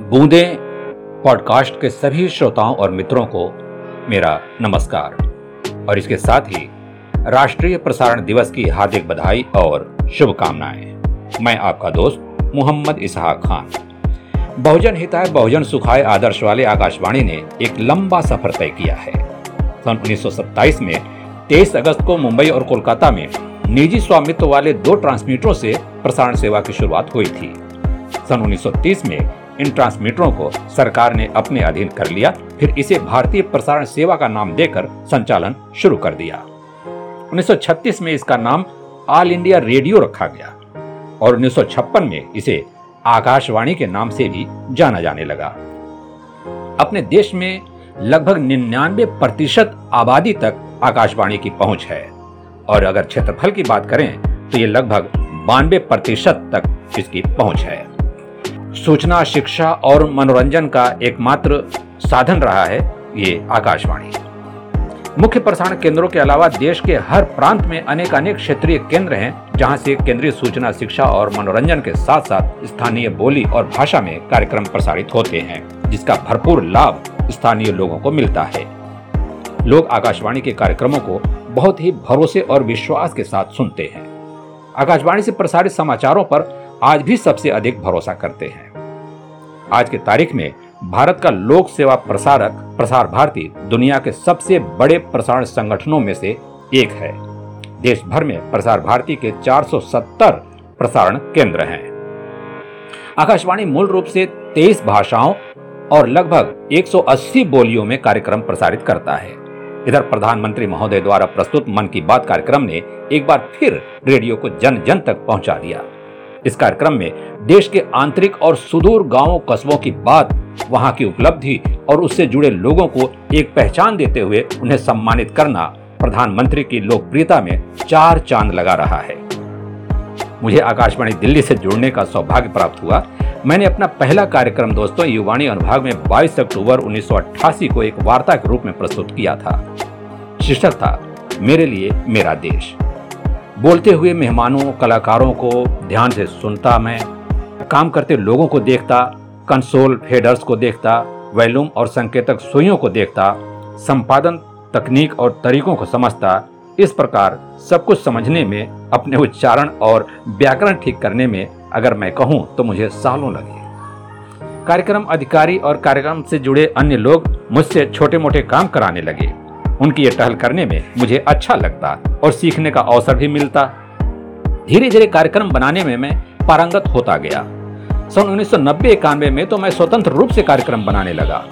बूंदे पॉडकास्ट के सभी श्रोताओं और मित्रों को मेरा नमस्कार। और इसके साथ ही राष्ट्रीय प्रसारण दिवस की हार्दिक बधाई और शुभकामनाएँ। मैं आपका दोस्त मोहम्मद इसहाक खान। बहुजन हिताय, बहुजन सुखाय आदर्श वाले आकाशवाणी ने एक लंबा सफ़र तय किया है। सन 1927 में 23 अगस्त को मुंबई और कोलकाता में निजी स्वामित्व वाले दो ट्रांसमीटरों से प्रसारण सेवा की शुरुआत हुई थी। सन 1930 में इन ट्रांसमीटरों को सरकार ने अपने अधीन कर लिया, फिर इसे भारतीय प्रसारण सेवा का नाम देकर संचालन शुरू कर दिया। 1936 में इसका नाम ऑल इंडिया रेडियो रखा गया और 1956 में इसे आकाशवाणी के नाम से भी जाना जाने लगा। अपने देश में लगभग निन्यानवे प्रतिशत आबादी तक आकाशवाणी की पहुँच है और अगर क्षेत्रफल की बात करें तो ये लगभग बानवे प्रतिशत तक इसकी पहुँच है। सूचना, शिक्षा और मनोरंजन का एकमात्र साधन रहा है ये आकाशवाणी। मुख्य प्रसारण केंद्रों के अलावा देश के हर प्रांत में अनेक अनेक क्षेत्रीय केंद्र हैं, जहाँ से केंद्रीय सूचना, शिक्षा और मनोरंजन के साथ साथ स्थानीय बोली और भाषा में कार्यक्रम प्रसारित होते हैं, जिसका भरपूर लाभ स्थानीय लोगों को मिलता है। लोग आकाशवाणी के कार्यक्रमों को बहुत ही भरोसे और विश्वास के साथ सुनते हैं। आकाशवाणी से प्रसारित समाचारों पर आज भी सबसे अधिक भरोसा करते हैं। आज की तारीख में भारत का लोक सेवा प्रसारक, प्रसार भारती दुनिया के सबसे बड़े प्रसारण संगठनों में से एक है। देश भर में प्रसार भारती के 470 प्रसारण केंद्र हैं। आकाशवाणी मूल रूप से 23 भाषाओं और लगभग 180 बोलियों में कार्यक्रम प्रसारित करता है। इधर प्रधानमंत्री महोदय द्वारा प्रस्तुत मन की बात कार्यक्रम ने एक बार फिर रेडियो को जन जन तक पहुँचा दिया। इस कार्यक्रम में देश के आंतरिक और सुदूर गाँवों कस्बों की बात, वहाँ की उपलब्धि और उससे जुड़े लोगों को एक पहचान देते हुए उन्हें सम्मानित करना प्रधानमंत्री की लोकप्रियता में चार चाँद लगा रहा है। मुझे आकाशवाणी दिल्ली से जुड़ने का सौभाग्य प्राप्त हुआ। मैंने अपना पहला कार्यक्रम दोस्तों युवाणी अनुभाग में 22 अक्टूबर 1988 को एक वार्ता के रूप में प्रस्तुत किया था। शीर्षक था मेरे लिए मेरा देश। बोलते हुए मेहमानों, कलाकारों को ध्यान से सुनता मैं, काम करते लोगों को देखता, कंसोल फेडर्स को देखता, वैल्यूम और संकेतक सुइयों को देखता, संपादन तकनीक और तरीकों को समझता, इस प्रकार सब कुछ समझने में, अपने उच्चारण और व्याकरण ठीक करने में अगर मैं कहूँ तो मुझे सालों लगे। कार्यक्रम अधिकारी और कार्यक्रम से जुड़े अन्य लोग मुझसे छोटे मोटे काम कराने लगे। उनकी ये टहल करने में मुझे अच्छा लगता और सीखने का अवसर भी मिलता। धीरे धीरे कार्यक्रम बनाने में मैं पारंगत होता गया। सन उन्नीस सौ में तो मैं स्वतंत्र रूप से कार्यक्रम बनाने लगा।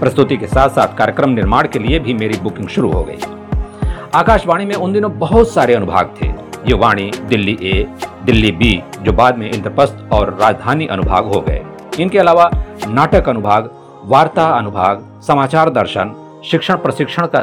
प्रस्तुति के साथ साथ कार्यक्रम निर्माण के लिए भी मेरी बुकिंग शुरू हो गई। आकाशवाणी में उन दिनों बहुत सारे अनुभाग थे। ये वाणी, दिल्ली ए, दिल्ली बी, जो बाद में इंद्रप्रस्थ और राजधानी अनुभाग हो गए। इनके अलावा नाटक अनुभाग, वार्ता अनुभाग, समाचार दर्शन शिक्षण प्रशिक्षण का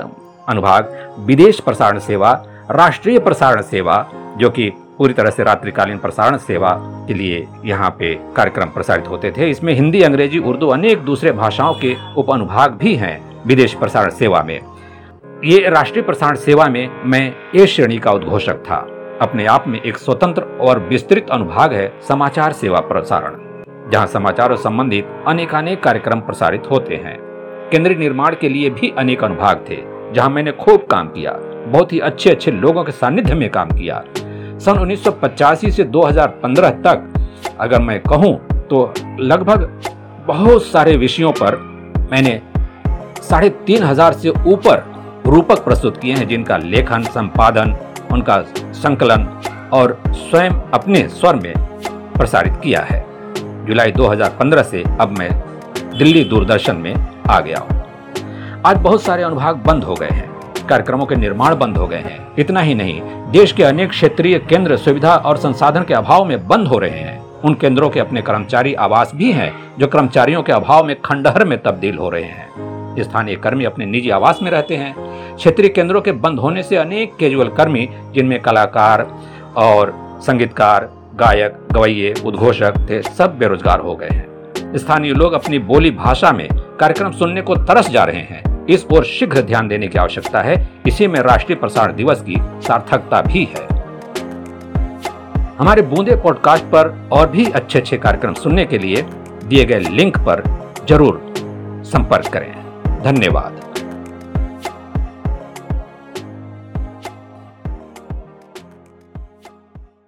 अनुभाग, विदेश प्रसारण सेवा, राष्ट्रीय प्रसारण सेवा, जो कि पूरी तरह से रात्रिकालीन प्रसारण सेवा के लिए यहाँ पे कार्यक्रम प्रसारित होते थे। इसमें हिंदी, अंग्रेज़ी, उर्दू, अनेक दूसरे भाषाओं के उप अनुभाग भी हैं विदेश प्रसारण सेवा में। ये राष्ट्रीय प्रसारण सेवा में मैं ए श्रेणी का उद्घोषक था। अपने आप में एक स्वतंत्र और विस्तृत अनुभाग है समाचार सेवा प्रसारण, जहाँ समाचारों संबंधित अनेकानेक कार्यक्रम प्रसारित होते हैं। केंद्रीय निर्माण के लिए भी अनेक अनुभाग थे, जहाँ मैंने खूब काम किया, बहुत ही अच्छे अच्छे लोगों के सानिध्य में काम किया। सन उन्नीस से 2015 तक, अगर मैं कहूँ तो लगभग बहुत सारे विषयों पर मैंने साढ़े तीन हज़ार से ऊपर रूपक प्रस्तुत किए हैं, जिनका लेखन, संपादन, उनका संकलन और स्वयं अपने स्वर में प्रसारित किया है। जुलाई 2015 से अब मैं दिल्ली दूरदर्शन में आ गया आज बहुत सारे अनुभाग बंद हो गए हैं। कार्यक्रमों के निर्माण बंद हो गए हैं। इतना ही नहीं, देश के अनेक क्षेत्रीय केंद्र सुविधा और संसाधन के अभाव में बंद हो रहे हैं। उन केंद्रों के अपने कर्मचारी आवास भी हैं, जो कर्मचारियों के अभाव में खंडहर में तब्दील हो रहे हैं। स्थानीय कर्मी अपने निजी आवास में रहते हैं। क्षेत्रीय केंद्रों के बंद होने से अनेक कैजुअल कर्मी, जिनमें कलाकार और संगीतकार, गायक, गवैये, उद्घोषक थे, सब बेरोजगार हो गए हैं। स्थानीय लोग अपनी बोली भाषा में कार्यक्रम सुनने को तरस जा रहे हैं। इस ओर शीघ्र ध्यान देने की आवश्यकता है। इसी में राष्ट्रीय प्रसारण दिवस की सार्थकता भी है। हमारे बूंदे पॉडकास्ट पर और भी अच्छे अच्छे कार्यक्रम सुनने के लिए दिए गए लिंक पर ज़रूर संपर्क करें। धन्यवाद।